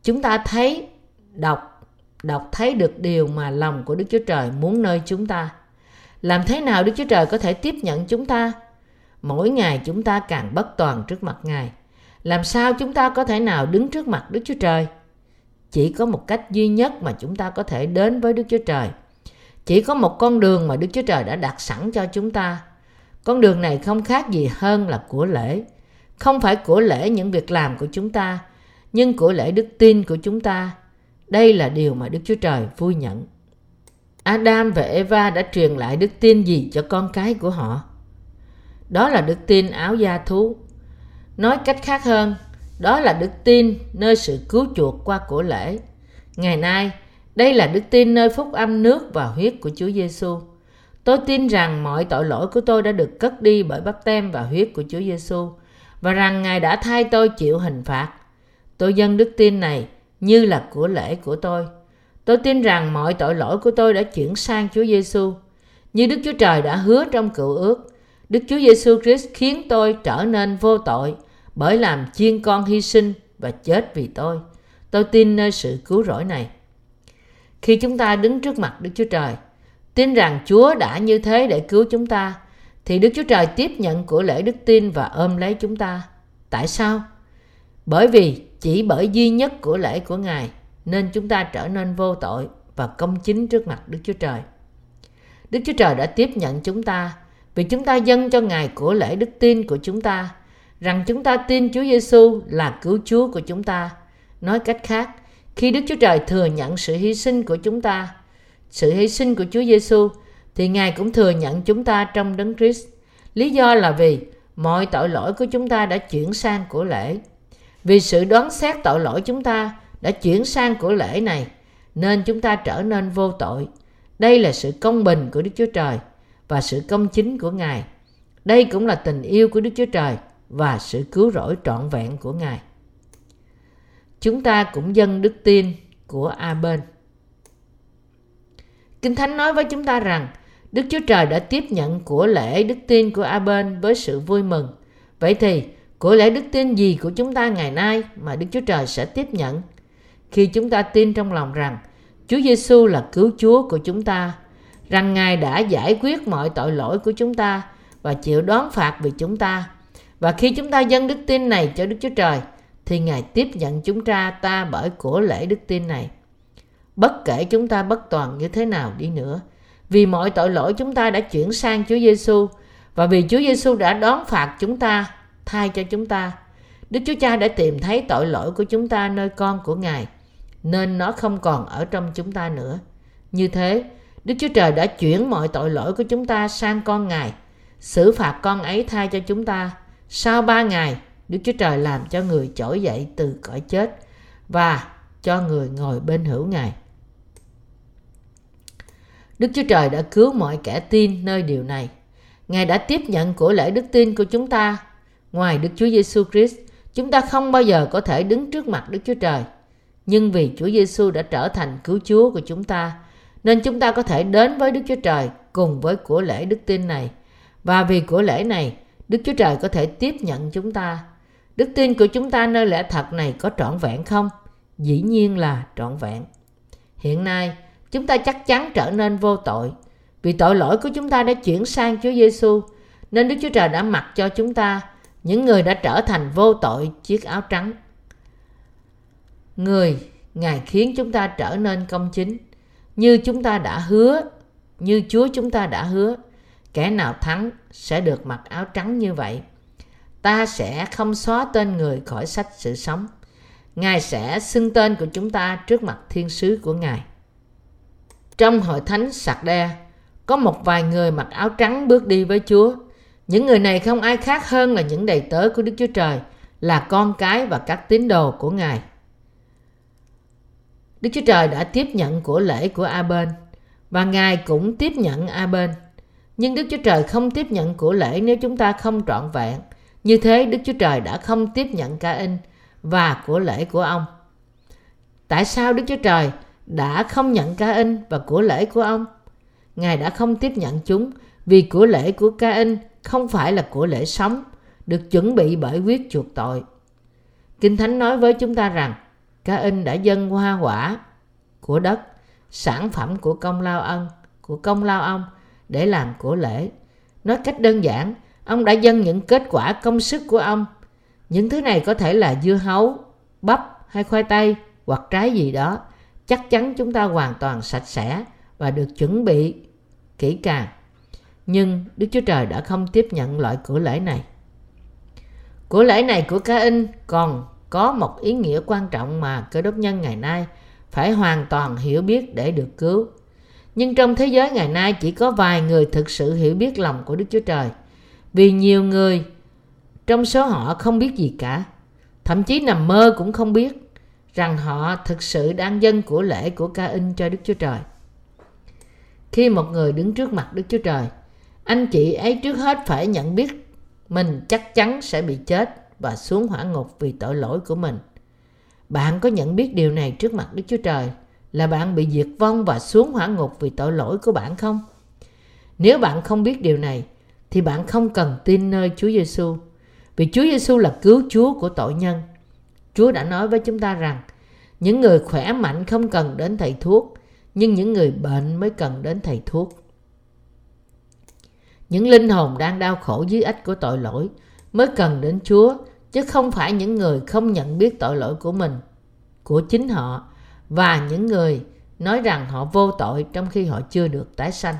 chúng ta thấy đọc đọc thấy được điều mà lòng của Đức Chúa Trời muốn nơi chúng ta. Làm thế nào Đức Chúa Trời có thể tiếp nhận chúng ta? Mỗi ngày chúng ta càng bất toàn trước mặt Ngài. Làm sao chúng ta có thể nào đứng trước mặt Đức Chúa Trời? Chỉ có một cách duy nhất mà chúng ta có thể đến với Đức Chúa Trời. Chỉ có một con đường mà Đức Chúa Trời đã đặt sẵn cho chúng ta. Con đường này không khác gì hơn là của lễ. Không phải của lễ những việc làm của chúng ta, nhưng của lễ đức tin của chúng ta. Đây là điều mà Đức Chúa Trời vui nhận. Adam và Eva đã truyền lại đức tin gì cho con cái của họ? Đó là đức tin áo da thú. Nói cách khác hơn, đó là đức tin nơi sự cứu chuộc qua của lễ. Ngày nay, đây là đức tin nơi phúc âm nước và huyết của Chúa Giêsu. Tôi tin rằng mọi tội lỗi của tôi đã được cất đi bởi bắp tem và huyết của Chúa Giêsu và rằng Ngài đã thay tôi chịu hình phạt. Tôi dâng đức tin này như là của lễ của tôi. Tôi tin rằng mọi tội lỗi của tôi đã chuyển sang Chúa Giêsu, như Đức Chúa Trời đã hứa trong cựu ước. Đức Chúa Giêsu Christ khiến tôi trở nên vô tội bởi làm chiên con hy sinh và chết vì tôi. Tôi tin nơi sự cứu rỗi này. Khi chúng ta đứng trước mặt Đức Chúa Trời, tin rằng Chúa đã như thế để cứu chúng ta, thì Đức Chúa Trời tiếp nhận của lễ đức tin và ôm lấy chúng ta. Tại sao? Bởi vì chỉ bởi duy nhất của lễ của Ngài nên chúng ta trở nên vô tội và công chính trước mặt Đức Chúa Trời. Đức Chúa Trời đã tiếp nhận chúng ta vì chúng ta dâng cho Ngài của lễ đức tin của chúng ta rằng chúng ta tin Chúa Giêsu là cứu Chúa của chúng ta. Nói cách khác, khi Đức Chúa Trời thừa nhận sự hy sinh của chúng ta, sự hy sinh của Chúa Giêsu thì Ngài cũng thừa nhận chúng ta trong Đấng Christ. Lý do là vì mọi tội lỗi của chúng ta đã chuyển sang của lễ. Vì sự đoán xét tội lỗi chúng ta đã chuyển sang của lễ này, nên chúng ta trở nên vô tội. Đây là sự công bình của Đức Chúa Trời và sự công chính của Ngài. Đây cũng là tình yêu của Đức Chúa Trời và sự cứu rỗi trọn vẹn của Ngài. Chúng ta cũng dâng đức tin của A-bên. Kinh Thánh nói với chúng ta rằng Đức Chúa Trời đã tiếp nhận của lễ đức tin của A-bên với sự vui mừng. Vậy thì, của lễ đức tin gì của chúng ta ngày nay mà Đức Chúa Trời sẽ tiếp nhận? Khi chúng ta tin trong lòng rằng Chúa Giêsu là cứu Chúa của chúng ta, rằng Ngài đã giải quyết mọi tội lỗi của chúng ta và chịu đón phạt vì chúng ta. Và khi chúng ta dâng đức tin này cho Đức Chúa Trời, thì Ngài tiếp nhận chúng ta ta bởi của lễ đức tin này. Bất kể chúng ta bất toàn như thế nào đi nữa, vì mọi tội lỗi chúng ta đã chuyển sang Chúa Giêsu Và vì Chúa Giêsu đã đón phạt chúng ta, thay cho chúng ta, Đức Chúa Cha đã tìm thấy tội lỗi của chúng ta nơi con của Ngài, nên nó không còn ở trong chúng ta nữa. Như thế, Đức Chúa Trời đã chuyển mọi tội lỗi của chúng ta sang con Ngài, xử phạt con ấy thay cho chúng ta. Sau ba ngày, Đức Chúa Trời làm cho người trỗi dậy từ cõi chết và cho người ngồi bên hữu Ngài. Đức Chúa Trời đã cứu mọi kẻ tin nơi điều này. Ngài đã tiếp nhận của lễ đức tin của chúng ta. Ngoài Đức Chúa Giêsu Christ, chúng ta không bao giờ có thể đứng trước mặt Đức Chúa Trời. Nhưng vì Chúa Giêsu đã trở thành cứu Chúa của chúng ta, nên chúng ta có thể đến với Đức Chúa Trời cùng với của lễ đức tin này. Và vì của lễ này, Đức Chúa Trời có thể tiếp nhận chúng ta. Đức tin của chúng ta nơi lẽ thật này có trọn vẹn không? Dĩ nhiên là trọn vẹn. Hiện nay, chúng ta chắc chắn trở nên vô tội. Vì tội lỗi của chúng ta đã chuyển sang Chúa Giêsu, nên Đức Chúa Trời đã mặc cho chúng ta, những người đã trở thành vô tội, chiếc áo trắng. Người, Ngài khiến chúng ta trở nên công chính, như chúng ta đã hứa, như Chúa chúng ta đã hứa. Kẻ nào thắng sẽ được mặc áo trắng như vậy. Ta sẽ không xóa tên người khỏi sách sự sống. Ngài sẽ xưng tên của chúng ta trước mặt thiên sứ của Ngài. Trong hội thánh sạc đe, có một vài người mặc áo trắng bước đi với Chúa. Những người này không ai khác hơn là những đầy tớ của Đức Chúa Trời, là con cái và các tín đồ của Ngài. Đức Chúa Trời đã tiếp nhận của lễ của A-bên và Ngài cũng tiếp nhận A-bên. Nhưng Đức Chúa Trời không tiếp nhận của lễ nếu chúng ta không trọn vẹn. Như thế Đức Chúa Trời đã không tiếp nhận Ca-in và của lễ của ông. Tại sao Đức Chúa Trời đã không nhận Ca-in và của lễ của ông? Ngài đã không tiếp nhận chúng vì của lễ của Ca-in không phải là của lễ sống, được chuẩn bị bởi quyết chuộc tội. Kinh Thánh nói với chúng ta rằng Ca-in đã dâng hoa quả của đất, sản phẩm của công lao ân, của công lao ông để làm của lễ. Nói cách đơn giản, ông đã dâng những kết quả công sức của ông. Những thứ này có thể là dưa hấu, bắp hay khoai tây hoặc trái gì đó. Chắc chắn chúng ta hoàn toàn sạch sẽ và được chuẩn bị kỹ càng. Nhưng Đức Chúa Trời đã không tiếp nhận loại của lễ này. Của lễ này của Ca In còn có một ý nghĩa quan trọng mà cơ đốc nhân ngày nay phải hoàn toàn hiểu biết để được cứu. Nhưng trong thế giới ngày nay chỉ có vài người thực sự hiểu biết lòng của Đức Chúa Trời. Vì nhiều người trong số họ không biết gì cả. Thậm chí nằm mơ cũng không biết rằng họ thực sự đang dân của lễ của ca in cho Đức Chúa Trời. Khi một người đứng trước mặt Đức Chúa Trời, anh chị ấy trước hết phải nhận biết mình chắc chắn sẽ bị chết và xuống hỏa ngục vì tội lỗi của mình. Bạn có nhận biết điều này trước mặt Đức Chúa Trời là bạn bị diệt vong và xuống hỏa ngục vì tội lỗi của bạn không? Nếu bạn không biết điều này thì bạn không cần tin nơi Chúa Giêsu. Vì Chúa Giêsu là cứu Chúa của tội nhân. Chúa đã nói với chúng ta rằng những người khỏe mạnh không cần đến thầy thuốc, nhưng những người bệnh mới cần đến thầy thuốc. Những linh hồn đang đau khổ dưới ách của tội lỗi mới cần đến Chúa, chứ không phải những người không nhận biết tội lỗi của mình, của chính họ và những người nói rằng họ vô tội trong khi họ chưa được tái sanh.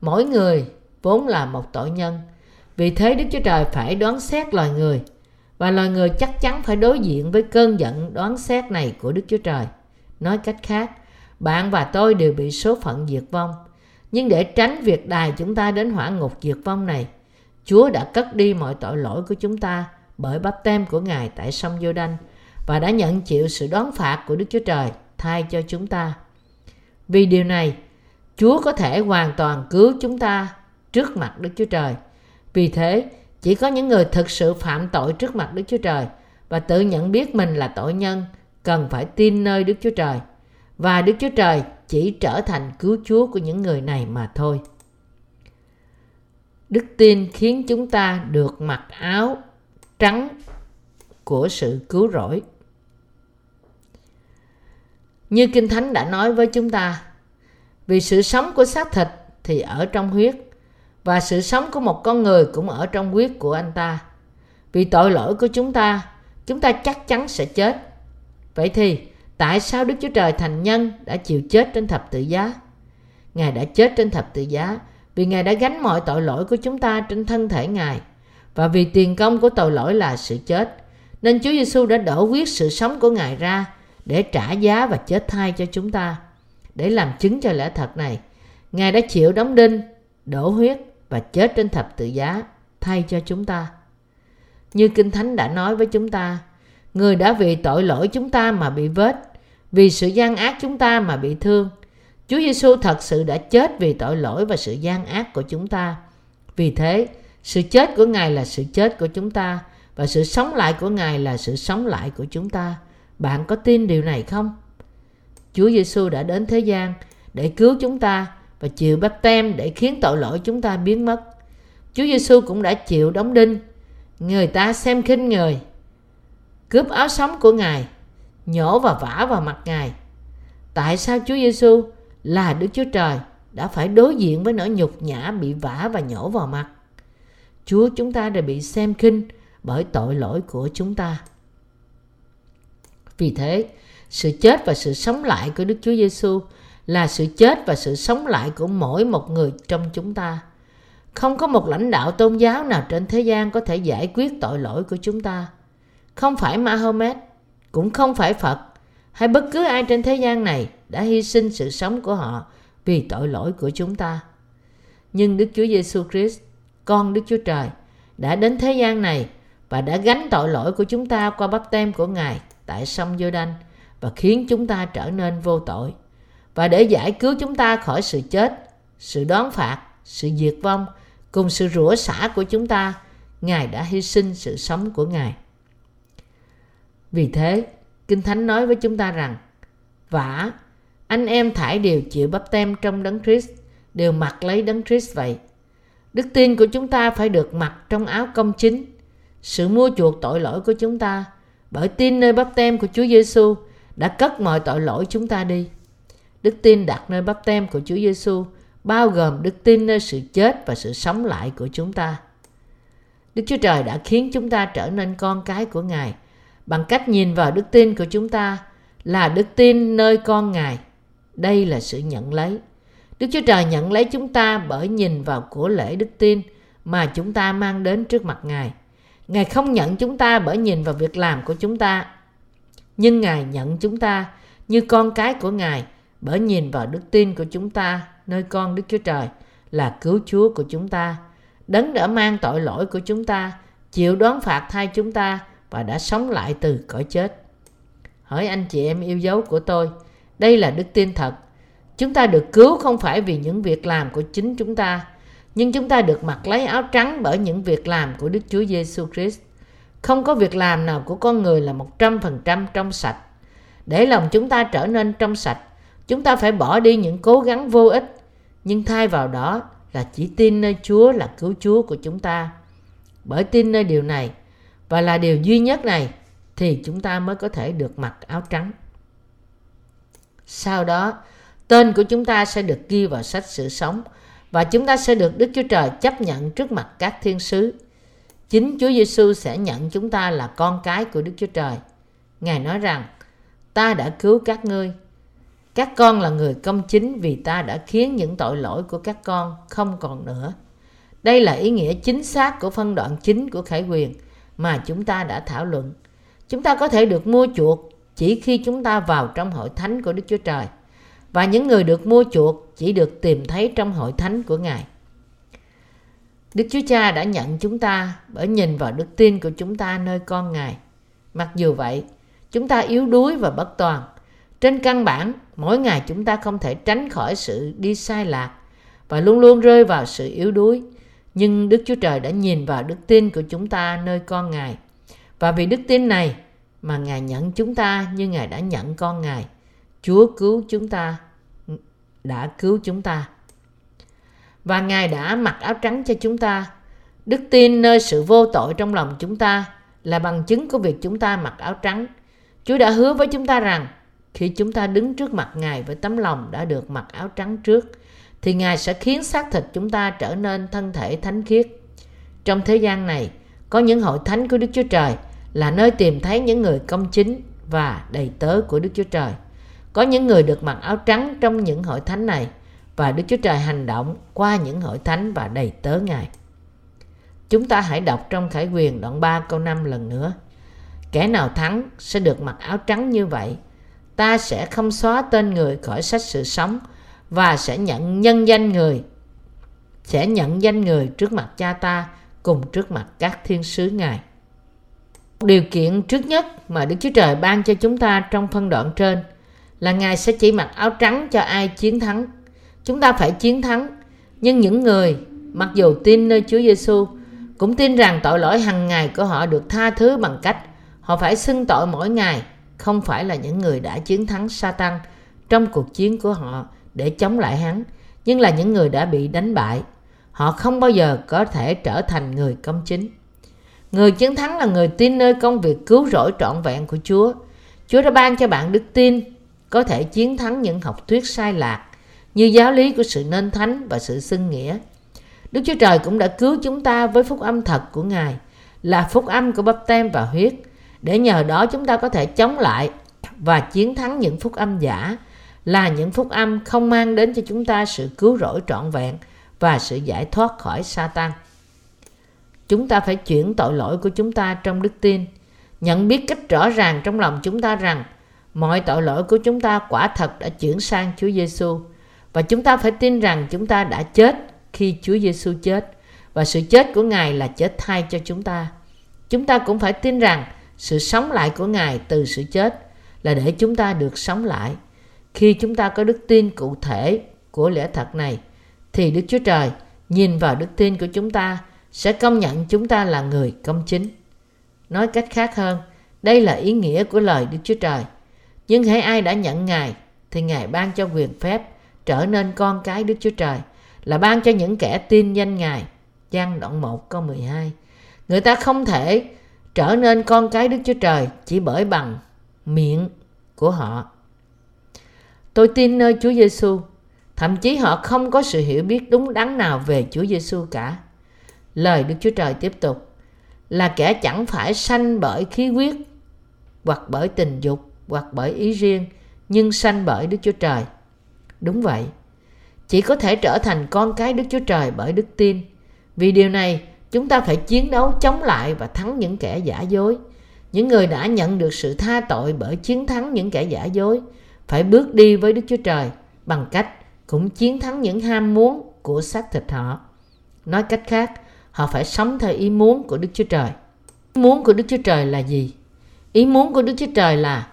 Mỗi người vốn là một tội nhân, vì thế Đức Chúa Trời phải đoán xét loài người và loài người chắc chắn phải đối diện với cơn giận đoán xét này của Đức Chúa Trời. Nói cách khác, bạn và tôi đều bị số phận diệt vong. Nhưng để tránh việc đài chúng ta đến hỏa ngục diệt vong này, Chúa đã cất đi mọi tội lỗi của chúng ta bởi bắp tem của Ngài tại sông giô đanh và đã nhận chịu sự đón phạt của Đức Chúa Trời thay cho chúng ta. Vì điều này, Chúa có thể hoàn toàn cứu chúng ta trước mặt Đức Chúa Trời. Vì thế, chỉ có những người thực sự phạm tội trước mặt Đức Chúa Trời và tự nhận biết mình là tội nhân cần phải tin nơi Đức Chúa Trời. Và Đức Chúa Trời chỉ trở thành cứu Chúa của những người này mà thôi. Đức tin khiến chúng ta được mặc áo trắng của sự cứu rỗi. Như Kinh Thánh đã nói với chúng ta, vì sự sống của xác thịt thì ở trong huyết, và sự sống của một con người cũng ở trong huyết của anh ta. Vì tội lỗi của chúng ta, chúng ta chắc chắn sẽ chết. Vậy thì, tại sao Đức Chúa Trời thành nhân đã chịu chết trên thập tự giá? Ngài đã chết trên thập tự giá vì Ngài đã gánh mọi tội lỗi của chúng ta trên thân thể Ngài. Và vì tiền công của tội lỗi là sự chết, nên Chúa Giêsu đã đổ huyết sự sống của Ngài ra để trả giá và chết thay cho chúng ta. Để làm chứng cho lẽ thật này, Ngài đã chịu đóng đinh, đổ huyết và chết trên thập tự giá thay cho chúng ta. Như Kinh Thánh đã nói với chúng ta, người đã vì tội lỗi chúng ta mà bị vết, vì sự gian ác chúng ta mà bị thương. Chúa Giêsu thật sự đã chết vì tội lỗi và sự gian ác của chúng ta. Vì thế, sự chết của Ngài là sự chết của chúng ta và sự sống lại của Ngài là sự sống lại của chúng ta. Bạn có tin điều này không? Chúa Giêsu đã đến thế gian để cứu chúng ta và chịu bắp tem để khiến tội lỗi chúng ta biến mất. Chúa Giêsu cũng đã chịu đóng đinh. Người ta xem khinh người, cướp áo sống của Ngài, nhổ và vả vào mặt Ngài. Tại sao Chúa Giêsu là Đức Chúa Trời đã phải đối diện với nỗi nhục nhã bị vả và nhổ vào mặt? Chúa chúng ta đã bị xem khinh bởi tội lỗi của chúng ta. Vì thế, sự chết và sự sống lại của Đức Chúa Giêsu là sự chết và sự sống lại của mỗi một người trong chúng ta. Không có một lãnh đạo tôn giáo nào trên thế gian có thể giải quyết tội lỗi của chúng ta. Không phải Mahomet, cũng không phải Phật, hay bất cứ ai trên thế gian này đã hy sinh sự sống của họ vì tội lỗi của chúng ta. Nhưng Đức Chúa Giêsu Christ, con Đức Chúa Trời, đã đến thế gian này và đã gánh tội lỗi của chúng ta qua bắp tem của Ngài tại sông giô đanh và khiến chúng ta trở nên vô tội. Và để giải cứu chúng ta khỏi sự chết, sự đón phạt, sự diệt vong cùng sự rủa xả của chúng ta, Ngài đã hy sinh sự sống của Ngài. Vì thế, Kinh Thánh nói với chúng ta rằng Vả, anh em thải đều chịu bắp tem trong đấng Christ, đều mặc lấy đấng Christ vậy. Đức tin của chúng ta phải được mặc trong áo công chính, sự mua chuộc tội lỗi của chúng ta bởi tin nơi bắp tem của Chúa Giêsu đã cất mọi tội lỗi chúng ta đi. Đức tin đặt nơi bắp tem của Chúa Giêsu bao gồm đức tin nơi sự chết và sự sống lại của chúng ta. Đức Chúa Trời đã khiến chúng ta trở nên con cái của Ngài bằng cách nhìn vào đức tin của chúng ta là đức tin nơi con Ngài. Đây là sự nhận lấy. Đức Chúa Trời nhận lấy chúng ta bởi nhìn vào của lễ đức tin mà chúng ta mang đến trước mặt Ngài. Ngài không nhận chúng ta bởi nhìn vào việc làm của chúng ta, nhưng Ngài nhận chúng ta như con cái của Ngài bởi nhìn vào đức tin của chúng ta nơi con Đức Chúa Trời là cứu Chúa của chúng ta. Đấng đã mang tội lỗi của chúng ta, chịu đón phạt thay chúng ta và đã sống lại từ cõi chết. Hỡi anh chị em yêu dấu của tôi, đây là đức tin thật. Chúng ta được cứu không phải vì những việc làm của chính chúng ta, nhưng chúng ta được mặc lấy áo trắng bởi những việc làm của Đức Chúa Giêsu Christ. Không có việc làm nào của con người là 100% trong sạch. Để lòng chúng ta trở nên trong sạch, chúng ta phải bỏ đi những cố gắng vô ích, nhưng thay vào đó là chỉ tin nơi Chúa là cứu Chúa của chúng ta. Bởi tin nơi điều này và là điều duy nhất này thì chúng ta mới có thể được mặc áo trắng. Sau đó, tên của chúng ta sẽ được ghi vào sách sự sống và chúng ta sẽ được Đức Chúa Trời chấp nhận trước mặt các thiên sứ. Chính Chúa Giêsu sẽ nhận chúng ta là con cái của Đức Chúa Trời. Ngài nói rằng, ta đã cứu các ngươi. Các con là người công chính vì ta đã khiến những tội lỗi của các con không còn nữa. Đây là ý nghĩa chính xác của phân đoạn chính của khải quyền mà chúng ta đã thảo luận. Chúng ta có thể được mua chuộc chỉ khi chúng ta vào trong hội thánh của Đức Chúa Trời. Và những người được mua chuộc chỉ được tìm thấy trong hội thánh của Ngài. Đức Chúa Cha đã nhận chúng ta bởi nhìn vào đức tin của chúng ta nơi con Ngài. Mặc dù vậy, chúng ta yếu đuối và bất toàn. Trên căn bản, mỗi ngày chúng ta không thể tránh khỏi sự đi sai lạc và luôn luôn rơi vào sự yếu đuối. Nhưng Đức Chúa Trời đã nhìn vào đức tin của chúng ta nơi con Ngài. Và vì đức tin này mà Ngài nhận chúng ta như Ngài đã nhận con Ngài. Chúa cứu chúng ta, đã cứu chúng ta. Và Ngài đã mặc áo trắng cho chúng ta. Đức tin nơi sự vô tội trong lòng chúng ta là bằng chứng của việc chúng ta mặc áo trắng. Chúa đã hứa với chúng ta rằng khi chúng ta đứng trước mặt Ngài với tấm lòng đã được mặc áo trắng trước, thì Ngài sẽ khiến xác thịt chúng ta trở nên thân thể thánh khiết. Trong thế gian này, có những hội thánh của Đức Chúa Trời là nơi tìm thấy những người công chính và đầy tớ của Đức Chúa Trời. Có những người được mặc áo trắng trong những hội thánh này và Đức Chúa Trời hành động qua những hội thánh và đầy tớ Ngài. Chúng ta hãy đọc trong Khải quyền đoạn 3 câu 5 lần nữa. Kẻ nào thắng sẽ được mặc áo trắng như vậy. Ta sẽ không xóa tên người khỏi sách sự sống và sẽ nhận nhân danh người. Sẽ nhận danh người trước mặt cha ta cùng trước mặt các thiên sứ ngài. Điều kiện trước nhất mà đức chúa trời ban cho chúng ta trong phân đoạn trên là ngài sẽ chỉ mặc áo trắng cho ai chiến thắng. Chúng ta phải chiến thắng, nhưng những người mặc dù tin nơi chúa giêsu cũng tin rằng tội lỗi hàng ngày của họ được tha thứ bằng cách họ phải xưng tội mỗi ngày, không phải là những người đã chiến thắng Satan trong cuộc chiến của họ để chống lại hắn, nhưng là những người đã bị đánh bại, họ không bao giờ có thể trở thành người công chính. Người chiến thắng là người tin nơi công việc cứu rỗi trọn vẹn của chúa. Chúa đã ban cho bạn đức tin, có thể chiến thắng những học thuyết sai lạc, như giáo lý của sự nên thánh và sự xưng nghĩa. Đức chúa trời cũng đã cứu chúng ta với phúc âm thật của ngài, là phúc âm của bắp tem và huyết, để nhờ đó chúng ta có thể chống lại và chiến thắng những phúc âm giả là những phúc âm không mang đến cho chúng ta sự cứu rỗi trọn vẹn và sự giải thoát khỏi Satan. Chúng ta phải chuyển tội lỗi của chúng ta trong đức tin, nhận biết cách rõ ràng trong lòng chúng ta rằng mọi tội lỗi của chúng ta quả thật đã chuyển sang Chúa Giêsu và chúng ta phải tin rằng chúng ta đã chết khi Chúa Giêsu chết và sự chết của Ngài là chết thay cho chúng ta. Chúng ta cũng phải tin rằng sự sống lại của Ngài từ sự chết là để chúng ta được sống lại. Khi chúng ta có đức tin cụ thể của lẽ thật này, thì Đức Chúa Trời nhìn vào đức tin của chúng ta sẽ công nhận chúng ta là người công chính. Nói cách khác hơn, đây là ý nghĩa của lời Đức Chúa Trời. Nhưng hãy ai đã nhận Ngài thì Ngài ban cho quyền phép trở nên con cái Đức Chúa Trời là ban cho những kẻ tin danh Ngài. Giăng đoạn 1 câu 12 Người ta không thể trở nên con cái Đức Chúa Trời chỉ bởi bằng miệng của họ. Tôi tin nơi Chúa Giêsu, thậm chí họ không có sự hiểu biết đúng đắn nào về Chúa Giêsu cả. Lời Đức Chúa Trời tiếp tục là kẻ chẳng phải sanh bởi khí huyết hoặc bởi tình dục hoặc bởi ý riêng nhưng sanh bởi Đức Chúa Trời. Đúng vậy, chỉ có thể trở thành con cái Đức Chúa Trời bởi đức tin. Vì điều này, chúng ta phải chiến đấu chống lại và thắng những kẻ giả dối. Những người đã nhận được sự tha tội bởi chiến thắng những kẻ giả dối phải bước đi với Đức Chúa Trời bằng cách cũng chiến thắng những ham muốn của xác thịt họ. Nói cách khác, họ phải sống theo ý muốn của Đức Chúa Trời. Ý muốn của Đức Chúa Trời là gì? Ý muốn của Đức Chúa Trời là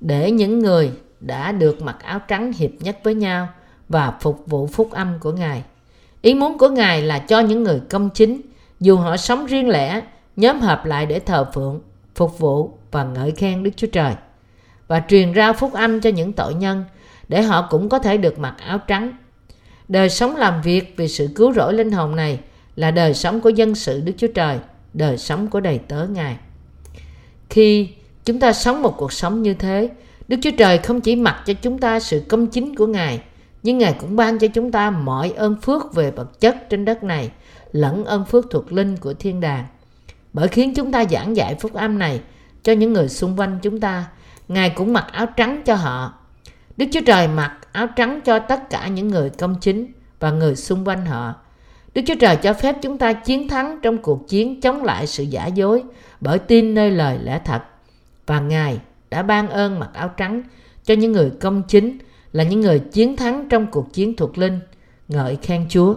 để những người đã được mặc áo trắng hiệp nhất với nhau và phục vụ phúc âm của Ngài. Ý muốn của Ngài là cho những người công chính, dù họ sống riêng lẻ, nhóm hợp lại để thờ phượng, phục vụ và ngợi khen Đức Chúa Trời và truyền rao phúc âm cho những tội nhân để họ cũng có thể được mặc áo trắng. Đời sống làm việc vì sự cứu rỗi linh hồn này là đời sống của dân sự Đức Chúa Trời, đời sống của đầy tớ Ngài. Khi chúng ta sống một cuộc sống như thế, Đức Chúa Trời không chỉ mặc cho chúng ta sự công chính của Ngài, nhưng Ngài cũng ban cho chúng ta mọi ơn phước về vật chất trên đất này, lẫn ơn phước thuộc linh của thiên đàng. Bởi khiến chúng ta giảng dạy phúc âm này cho những người xung quanh chúng ta, Ngài cũng mặc áo trắng cho họ. Đức Chúa Trời mặc áo trắng cho tất cả những người công chính và người xung quanh họ. Đức Chúa Trời cho phép chúng ta chiến thắng trong cuộc chiến chống lại sự giả dối bởi tin nơi lời lẽ thật. Và Ngài đã ban ơn mặc áo trắng cho những người công chính là những người chiến thắng trong cuộc chiến thuộc linh. Ngợi khen Chúa.